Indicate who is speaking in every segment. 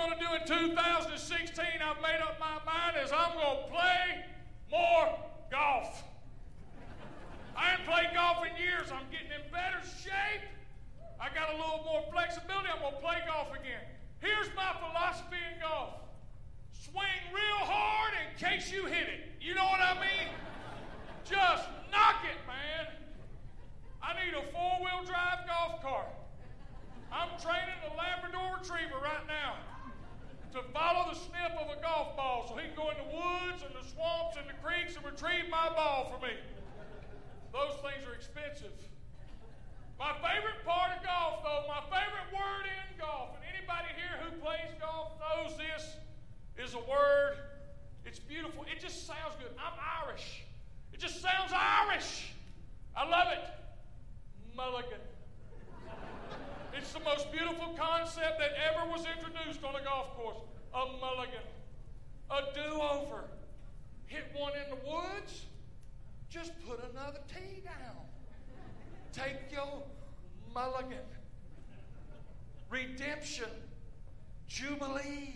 Speaker 1: going to do in 2016, I've made up my mind, is I'm going to play more golf. I ain't played golf in years. I'm getting in better shape. I got a little more flexibility. I'm going to play golf again. Here's my philosophy in golf swing real hard in case you hit it. You know what I mean? Just knock it, man. I need a four wheel drive golf cart. I'm training a Labrador Retriever right now to follow the snip of a golf ball so he can go in the woods and the swamps and the creeks and retrieve my ball for me. Those things are expensive. My favorite part of golf, though, my favorite word in golf, and anybody here who plays golf knows this, is a word. It's beautiful. It just sounds good. I'm Irish. It just sounds Irish. I love it. Mulligan. It's the most beautiful concept that ever was introduced on a golf course. A mulligan. A do over. Hit one in the woods, just put another tee down. Take your mulligan. Redemption, jubilee,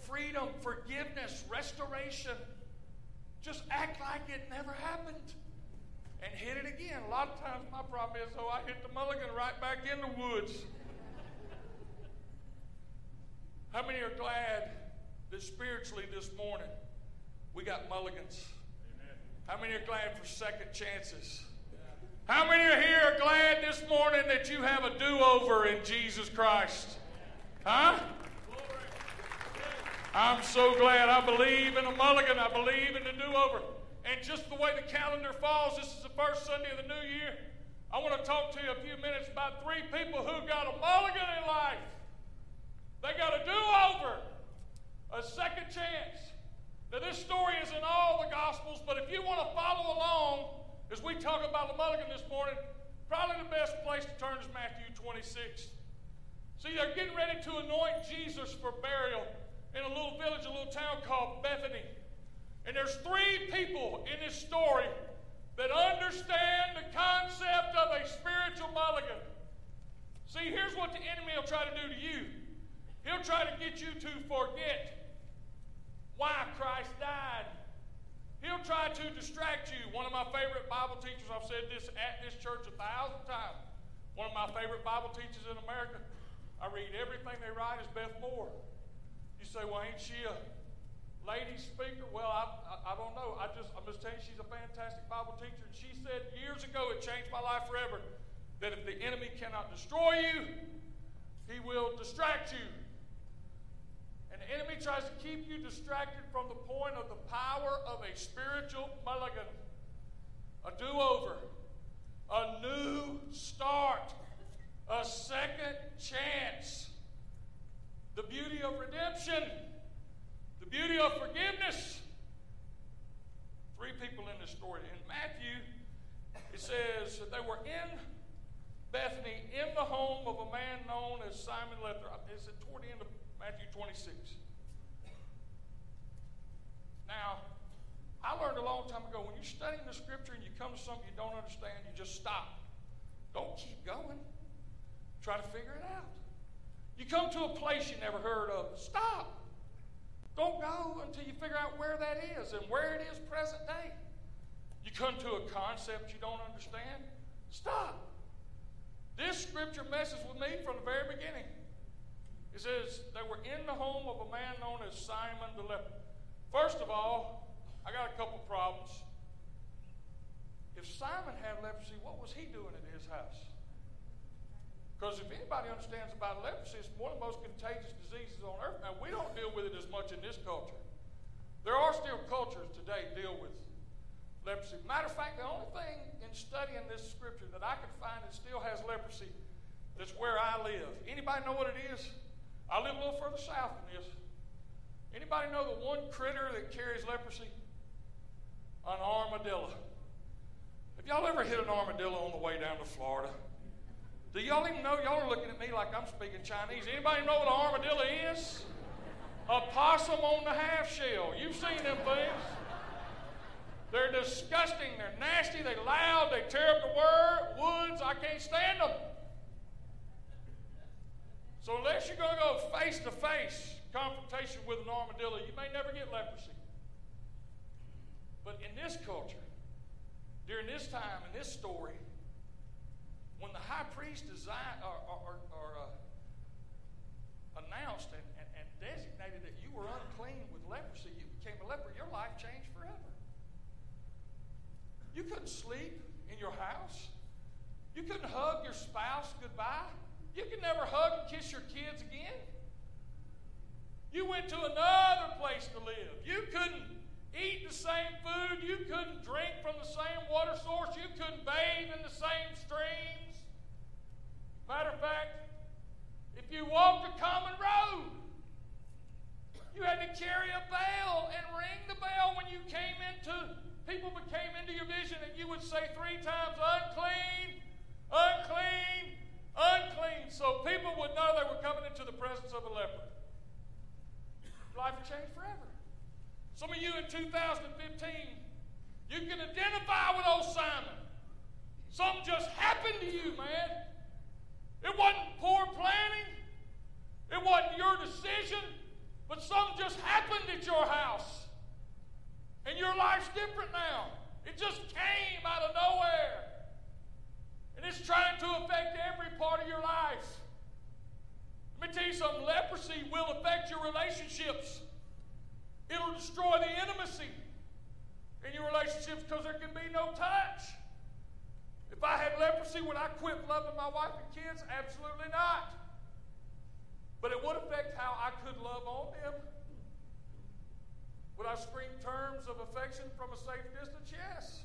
Speaker 1: freedom, forgiveness, restoration. Just act like it never happened and A lot of times my problem is, oh, I hit the mulligan right back in the woods. How many are glad that spiritually this morning we got mulligans? How many are glad for second chances? How many are here are glad this morning that you have a do over in Jesus Christ? Huh? I'm so glad. I believe in a mulligan. I believe in the do over. And just the way the calendar falls, this is the first Sunday of the new year. I want to talk to you a few minutes about three people who got a mulligan in life. They got a do over, a second chance. Now, this story is in all the Gospels, but if you want to follow along as we talk about the mulligan this morning, probably the best place to turn is Matthew 26. See, they're getting ready to anoint Jesus for burial in a little village, a little town called Bethany. And there's three people in this story that understand the concept of a spiritual mulligan. See, here's what the enemy will try to do to you he'll try to get you to forget why Christ died. He'll try to distract you. One of my favorite Bible teachers, I've said this at this church a thousand times. One of my favorite Bible teachers in America, I read everything they write, is Beth Moore. You say, well, ain't she a lady speaker? Well, I, I, I don't know. I just, I'm just telling you, she's a fantastic Bible teacher. And she said years ago, it changed my life forever, that if the enemy cannot destroy you, he will distract you. And the enemy tries to keep you distracted from the point of the power of a spiritual mulligan, a do over, a new start, a second chance, the beauty of redemption, the beauty of forgiveness. Three people in this story. In Matthew, it says that they were in Bethany in the home of a man known as Simon Leper. It's toward the end of Matthew 26. Now, I learned a long time ago when you're studying the scripture and you come to something you don't understand, you just stop. Don't keep going. Try to figure it out. You come to a place you never heard of, stop. Don't go until you figure out where that is and where it is present day. You come to a concept you don't understand, stop. This scripture messes with me from the very beginning. It says they were in the home of a man known as Simon the leper. First of all, I got a couple problems. If Simon had leprosy, what was he doing at his house? Because if anybody understands about leprosy, it's one of the most contagious diseases on earth. Now, we don't deal with it as much in this culture. There are still cultures today deal with leprosy. Matter of fact, the only thing in studying this scripture that I can find that still has leprosy that's where I live. Anybody know what it is? I live a little further south than this. Anybody know the one critter that carries leprosy? An armadillo. Have y'all ever hit an armadillo on the way down to Florida? Do y'all even know? Y'all are looking at me like I'm speaking Chinese. Anybody know what an armadillo is? A possum on the half shell. You've seen them things. They're disgusting. They're nasty. They're loud. They tear up the woods. I can't stand them. So unless you're going to go face to face confrontation with an armadillo, you may never get leprosy. But in this culture, during this time, in this story, when the high priest designed, or, or, or uh, announced and, and, and designated that you were unclean with leprosy, you became a leper, your life changed forever. You couldn't sleep in your house. You couldn't hug your spouse goodbye. You could never hug and kiss your kids again. You went to another place to live. You couldn't eat the same food. You couldn't drink from the same water source. You couldn't bathe in the same streams. Matter of fact, if you walked a common road, you had to carry a bell and ring the bell when you came into, people came into your vision, and you would say three times, unclean, unclean, unclean. So people would know they were coming into the presence of a leper. Life would change forever. Some of you in 2015, you can identify with old Simon. Something just happened to you, man. It wasn't poor planning. It wasn't your decision, but something just happened at your house. And your life's different now. It just came out of nowhere. And it's trying to affect every part of your life. Let me tell you something leprosy will affect your relationships, it'll destroy the intimacy in your relationships because there can be no touch. If I had leprosy, would I quit loving my wife and kids? Absolutely not. But it would affect how I could love on them. Would I scream terms of affection from a safe distance? Yes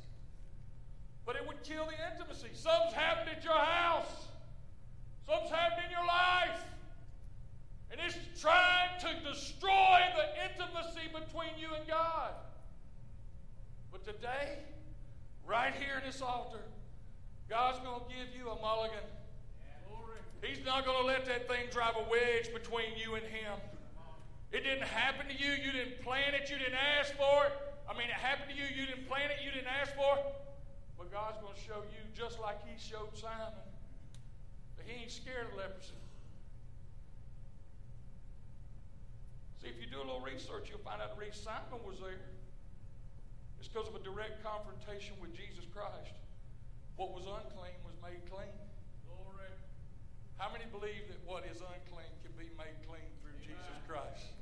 Speaker 1: but it would kill the intimacy. Something's happened at your house, something's happened in your life, and it's trying to destroy the intimacy between you and God. But today, right here in this altar, God's going to give you a mulligan. He's not going to let that thing drive a wedge between you and Him. It didn't happen to you. You didn't plan it. You didn't ask for it. I mean, it happened to you. You didn't plan it. You didn't ask for it. But God's going to show you, just like He showed Simon, that He ain't scared of leprosy. See, if you do a little research, you'll find out the reason Simon was there. It's because of a direct confrontation with Jesus Christ. What was unclean was made clean. Glory. How many believe that what is unclean can be made clean through Amen. Jesus Christ?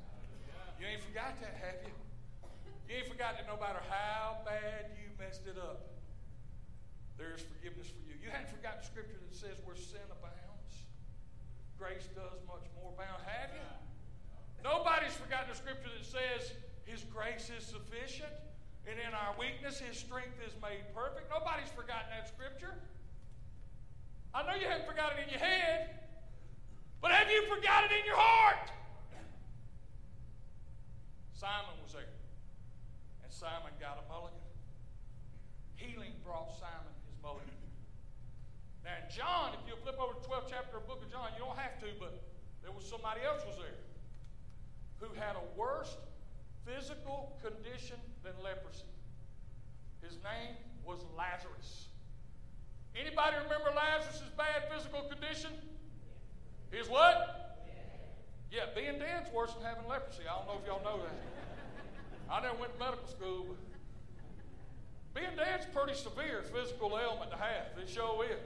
Speaker 1: You ain't forgot that, have you? You ain't forgot that no matter how bad you messed it up, there is forgiveness for you. You hadn't forgotten scripture that says where sin abounds, grace does much more abound. Have you? Nobody's forgotten the scripture that says his grace is sufficient, and in our weakness his strength is made perfect. Nobody's forgotten that scripture. I know you haven't forgotten it in your head, but have you forgot it in your heart? Simon was there, and Simon got a mulligan. Healing brought Simon his mulligan. now in John, if you flip over to the 12th chapter of the book of John, you don't have to, but there was somebody else was there who had a worse physical condition than leprosy. His name was Lazarus. Anybody remember Lazarus' bad physical condition? His what? Yeah, being dead's worse than having leprosy. I don't know if y'all know that. I never went to medical school, but being dead's pretty severe physical ailment to have. It sure is.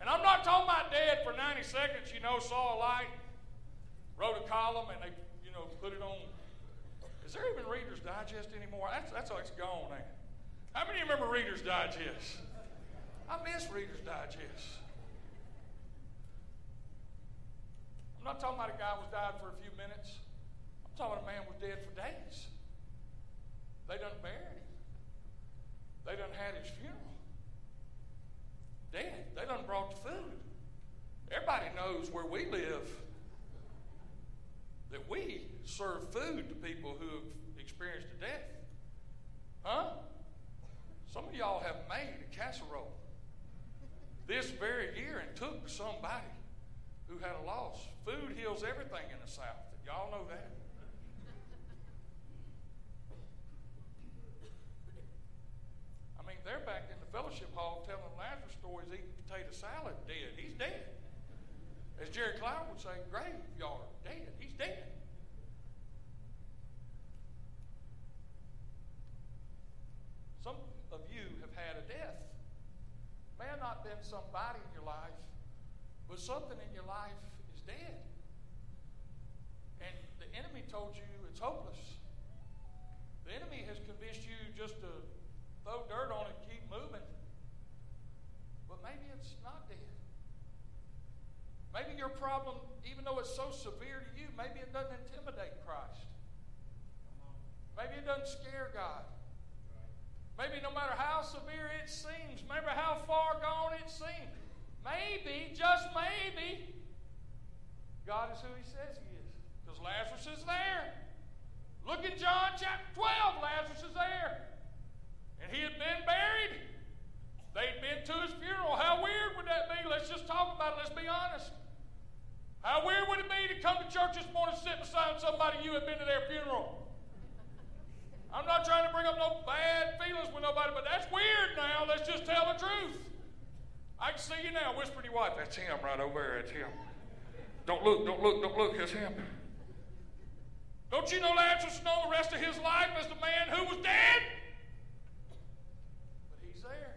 Speaker 1: And I'm not talking about dead for 90 seconds, you know, saw a light, wrote a column, and they, you know, put it on. Is there even Reader's Digest anymore? That's, that's how it's gone now. How many of you remember Reader's Digest? I miss Reader's Digest. I'm not talking about a guy who died for a few minutes. I'm talking about a man who was dead for days. They done buried him. They done had his funeral dead. They done brought the food. Everybody knows where we live that we serve food to people who have experienced a death. Huh? Some of y'all have made a casserole this very year and took somebody who had a loss. Food heals everything in the South. Y'all know that. I mean, they're back in the fellowship hall telling Lazarus stories eating potato salad dead. He's dead. As Jerry Clower would say, graveyard, dead. He's dead. Some of you have had a death. May have somebody in your life, but something in your life is dead. And the enemy told you it's hopeless. The enemy has convinced you just to throw dirt on it and keep moving. But maybe it's not dead. Maybe your problem, even though it's so severe to you, maybe it doesn't intimidate Christ. Maybe it doesn't scare God. Maybe no matter how severe it seems, maybe how far gone it seems, maybe, just maybe, God is who He says He is. Because Lazarus is there. Look in John chapter 12, Lazarus is there. And he had been buried. They'd been to his funeral. How weird would that be? Let's just talk about it. Let's be honest. How weird would it be to come to church this morning and sit beside somebody you had been to their funeral? I'm not trying to bring up no bad feelings with nobody, but that's weird now. Let's just tell the truth. I can see you now. Whisper to your wife, that's him right over there. That's him. Don't look, don't look, don't look. It's him. Don't you know Lazarus know the rest of his life as the man who was dead? But he's there.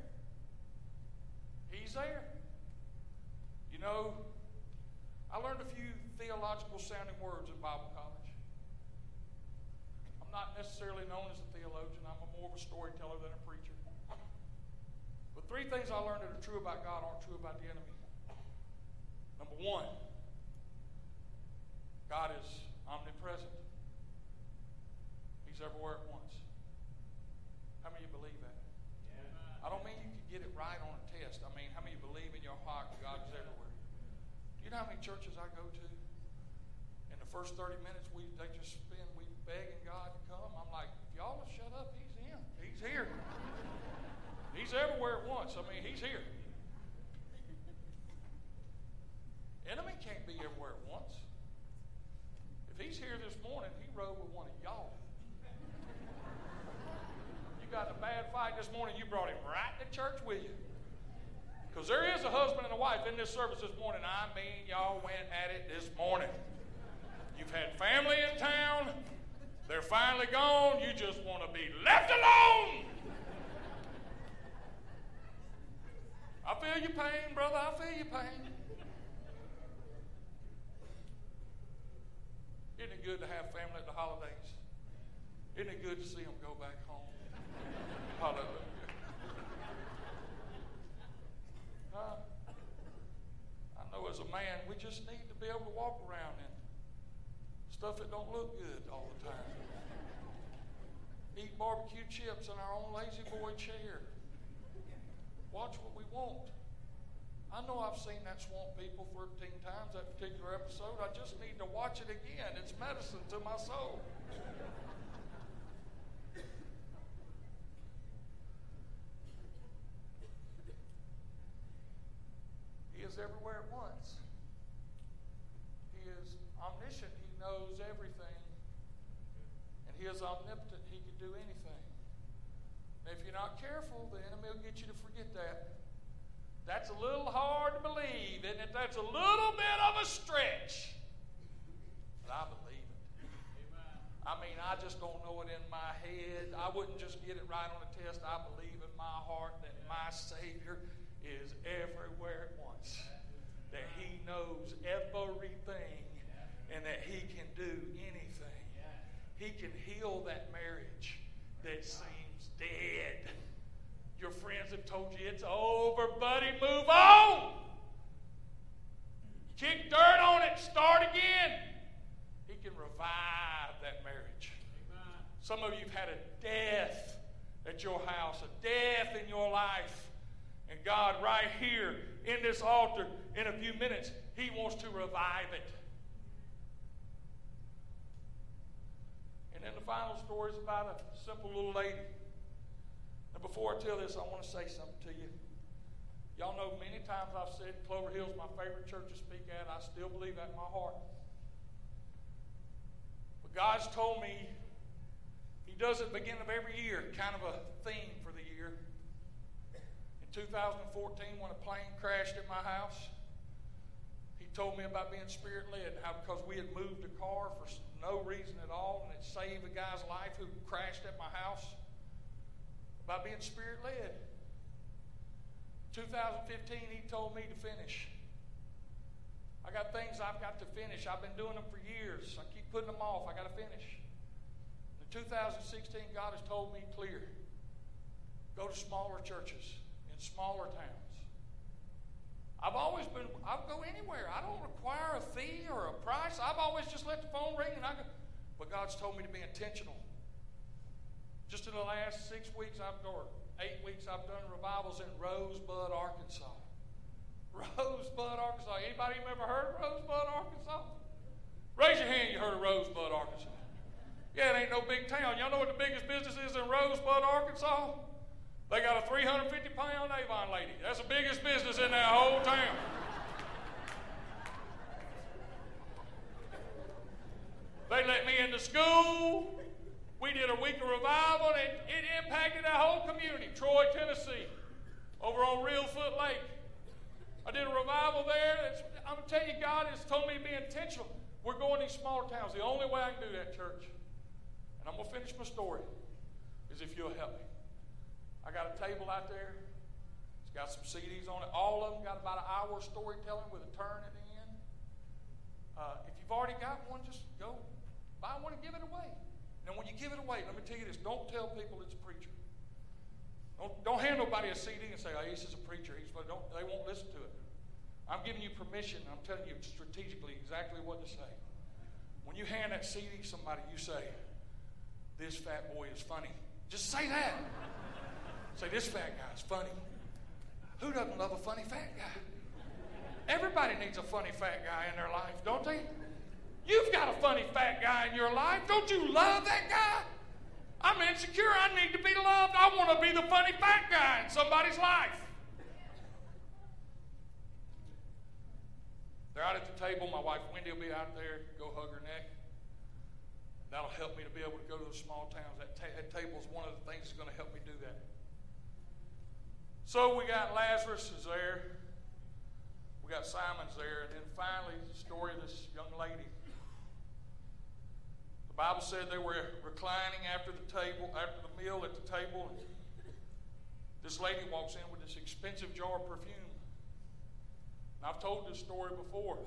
Speaker 1: He's there. You know, I learned a few theological sounding words in Bible college. I'm not necessarily known as a theologian, I'm a more of a storyteller than a preacher. But three things I learned that are true about God aren't true about the enemy. Number one, God is omnipresent. He's everywhere at once. How many of you believe that? Yeah. I don't mean you can get it right on a test. I mean, how many of you believe in your heart that God is everywhere? Do you know how many churches I go to? In the first 30 minutes, we they just spend we begging God to come. I'm like, if y'all will shut up, He's in. He's here. he's everywhere at once. I mean, He's here. Enemy can't be everywhere at once. If he's here this morning, he rode with one of y'all You got in a bad fight this morning, you brought him right to church with you. Because there is a husband and a wife in this service this morning. I mean, y'all went at it this morning. You've had family in town. They're finally gone. You just want to be left alone. I feel your pain, brother. I feel your pain. Isn't it good to have family at the holidays? Isn't it good to see them go back home? Hallelujah. Uh, I know as a man, we just need to be able to walk around stuff that don't look good all the time. Eat barbecue chips in our own La-Z-Boy chair. Watch what we want. I know I've seen that swamp people 13 times, that particular episode. I just need to watch it again. It's medicine to my soul. He is everywhere at once. He is omniscient. Knows everything. And He is omnipotent. He can do anything. And if you're not careful, the enemy will get you to forget that. That's a little hard to believe, isn't it? That's a little bit of a stretch. But I believe it. Amen. I mean, I just don't know it in my head. I wouldn't just get it right on a test. I believe in my heart that my Savior is everywhere at once. That He knows everything and that He can do anything. He can heal that marriage that seems dead. Your friends have told you it's over, buddy. Move on. Kick dirt on it. Start again. He can revive that marriage. Some of you have had a death at your house, a death in your life. And God, right here in this altar, in a few minutes, He wants to revive it. And the final story is about a simple little lady. And before I tell this, I want to say something to you. Y'all know many times I've said Clover Hill's my favorite church to speak at. I still believe that in my heart. But God's told me He does the beginning of every year, kind of a theme for the year. In 2014 when a plane crashed at my house. He told me about being spirit led, how because we had moved a car for no reason at all, and it saved a guy's life who crashed at my house. by being spirit led. 2015, he told me to finish. I got things I've got to finish. I've been doing them for years. I keep putting them off. I got to finish. In 2016, God has told me clear go to smaller churches in smaller towns. I've always been, I'll go anywhere. I don't require a fee or a price. I've always just let the phone ring and I go. But God's told me to be intentional. Just in the last six weeks, I've or eight weeks, I've done revivals in Rosebud, Arkansas. Rosebud, Arkansas. Anybody ever heard of Rosebud, Arkansas? Raise your hand. You heard of Rosebud, Arkansas? Yeah, it ain't no big town. Y'all know what the biggest business is in Rosebud, Arkansas? They got a 350 pound Avon lady. That's the biggest business in that whole town. They let me into school. We did a week of revival, and it, impacted our whole community. Troy, Tennessee, over on Reelfoot Lake. I did a revival there. It's, I'm going to tell you, God has told me to be intentional. We're going to these smaller towns. The only way I can do that, church, and I'm going to finish my story, is if you'll help me. I got a table out there. It's got some CDs on it. All of them got about an hour storytelling with a turn at the end. Uh, if you've already got one, just go buy one and give it away. Now, when you give it away, let me tell you this: don't tell people it's a preacher. Don't, don't hand nobody a CD and say, "Oh, this is a preacher." He's don't. They won't listen to it. I'm giving you permission. I'm telling you strategically exactly what to say. When you hand that CD to somebody, you say, "This fat boy is funny." Just say that. Say, this fat guy's funny. Who doesn't love a funny fat guy? Everybody needs a funny fat guy in their life, don't they? You've got a funny fat guy in your life. Don't you love that guy? I'm insecure. I need to be loved. I want to be the funny fat guy in somebody's life. They're out at the table. My wife Wendy will be out there. Go hug her neck. That'll help me to be able to go to the small towns. That, ta- that table is one of the things that's going to help me do that. So we got Lazarus is there. We got Simon's there. And then finally, the story of this young lady. The Bible said they were reclining after the table, after the meal at the table. This lady walks in with this expensive jar of perfume. And I've told this story before.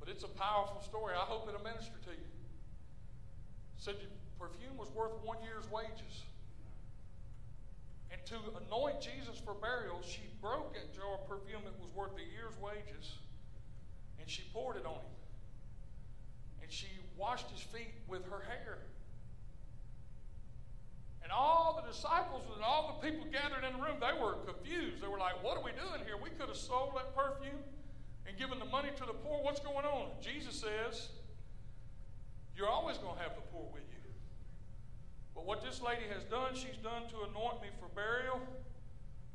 Speaker 1: But it's a powerful story. I hope it'll minister to you. Said the perfume was worth one year's wages. And to anoint Jesus for burial, she broke a jar of perfume that was worth a year's wages, and she poured it on him. And she washed his feet with her hair. And all the disciples and all the people gathered in the room, they were confused. They were like, What are we doing here? We could have sold that perfume and given the money to the poor. What's going on? Jesus says, You're always going to have the poor with you. But what this lady has done, she's done to anoint me for burial.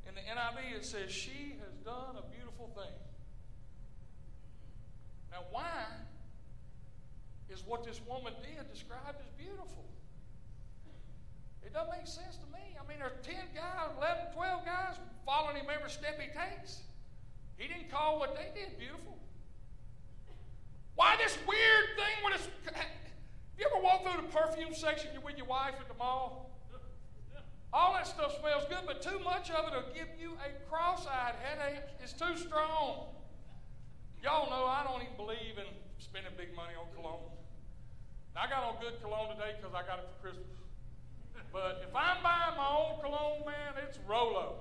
Speaker 1: In the NIV, it says, She has done a beautiful thing. Now, wine is what this woman did described as beautiful. It doesn't make sense to me. I mean, there's 10 guys, 11, 12 guys following him every step he takes. He didn't call what they did beautiful. Why this weird thing with this you ever walk through the perfume section with your wife at the mall? All that stuff smells good, but too much of it will give you a cross eyed headache. It's too strong. Y'all know I don't even believe in spending big money on cologne. I got on good cologne today because I got it for Christmas. But if I'm buying my own cologne, man, it's Rolo.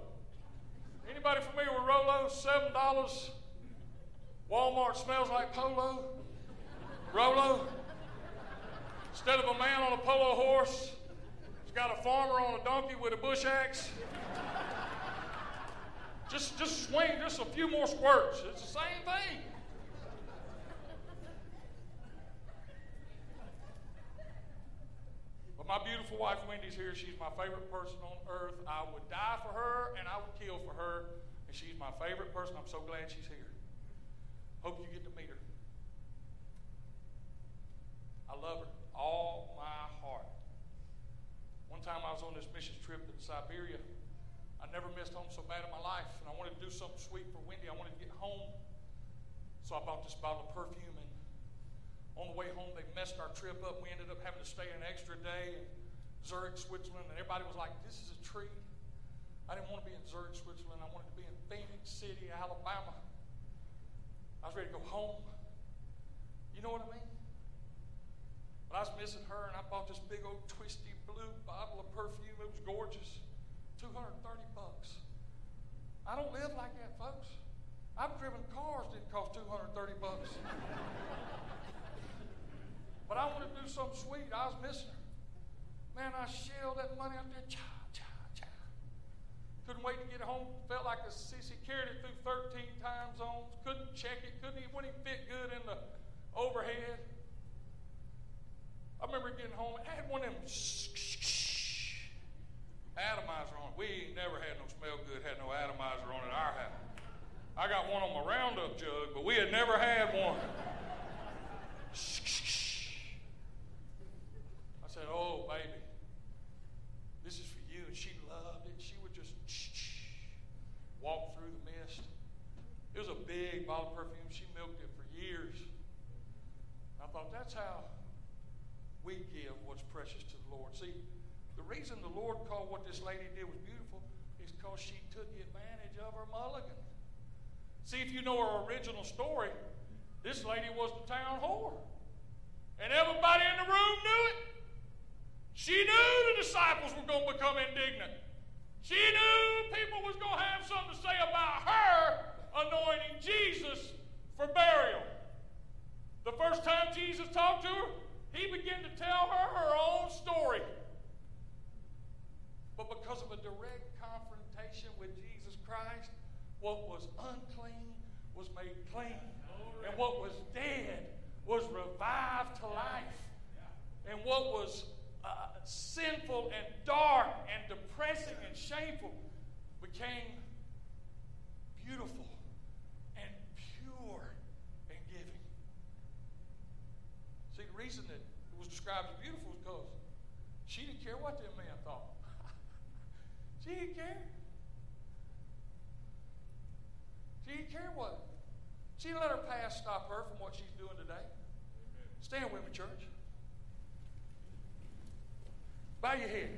Speaker 1: Anybody familiar with Rolo? $7. Walmart smells like polo. Rolo. Instead of a man on a polo horse, he's got a farmer on a donkey with a bush axe. Just, just swing just a few more squirts. It's the same thing. But my beautiful wife Wendy's here. She's my favorite person on earth. I would die for her and I would kill for her. And she's my favorite person. I'm so glad she's here. Hope you get to meet her. I love her all my heart. One time I was on this mission trip in Siberia. I never missed home so bad in my life, and I wanted to do something sweet for Wendy. I wanted to get home. So I bought this bottle of perfume, and on the way home, they messed our trip up. We ended up having to stay an extra day in Zurich, Switzerland, and everybody was like, This is a treat. I didn't want to be in Zurich, Switzerland. I wanted to be in Phenix City, Alabama. I was ready to go home. You know what I mean? But I was missing her, and I bought this big old twisty blue bottle of perfume. It was gorgeous. 230 bucks. I don't live like that, folks. I've driven cars that cost 230 bucks. but I wanted to do something sweet. I was missing her. Man, I shelled that money out there. Cha, cha, cha. Couldn't wait to get home. Felt like a sissy. Carried it through 13 time zones. Couldn't check it. Couldn't even, wouldn't even fit good in the overhead. Remember getting home. I had one of them atomizer on it. We never had no smell good, had no atomizer on at our house. I got one on my Roundup jug, but we had never had one. I said, Oh, baby, this is for you. And she loved it. She would just walk through the mist. It was a big bottle of perfume. She milked it for years. I thought, that's how we give what's precious to the Lord. See, the reason the Lord called what this lady did was beautiful is because she took advantage of her mulligan. See, if you know her original story, this lady was the town whore. And everybody in the room knew it. She knew the disciples were going to become indignant. She knew people was going to have something to say about her anointing Jesus for burial. The first time Jesus talked to her, he began to tell her her own story. But because of a direct confrontation with Jesus Christ, what was unclean was made clean. And what was dead was revived to life. And what was uh, sinful and dark and depressing and shameful became beautiful and pure and giving. See, the reason that it was described as beautiful is because she didn't care what that man thought. she didn't care. She didn't care what. She didn't let her past stop her from what she's doing today. Stand with me, church. Bow your head.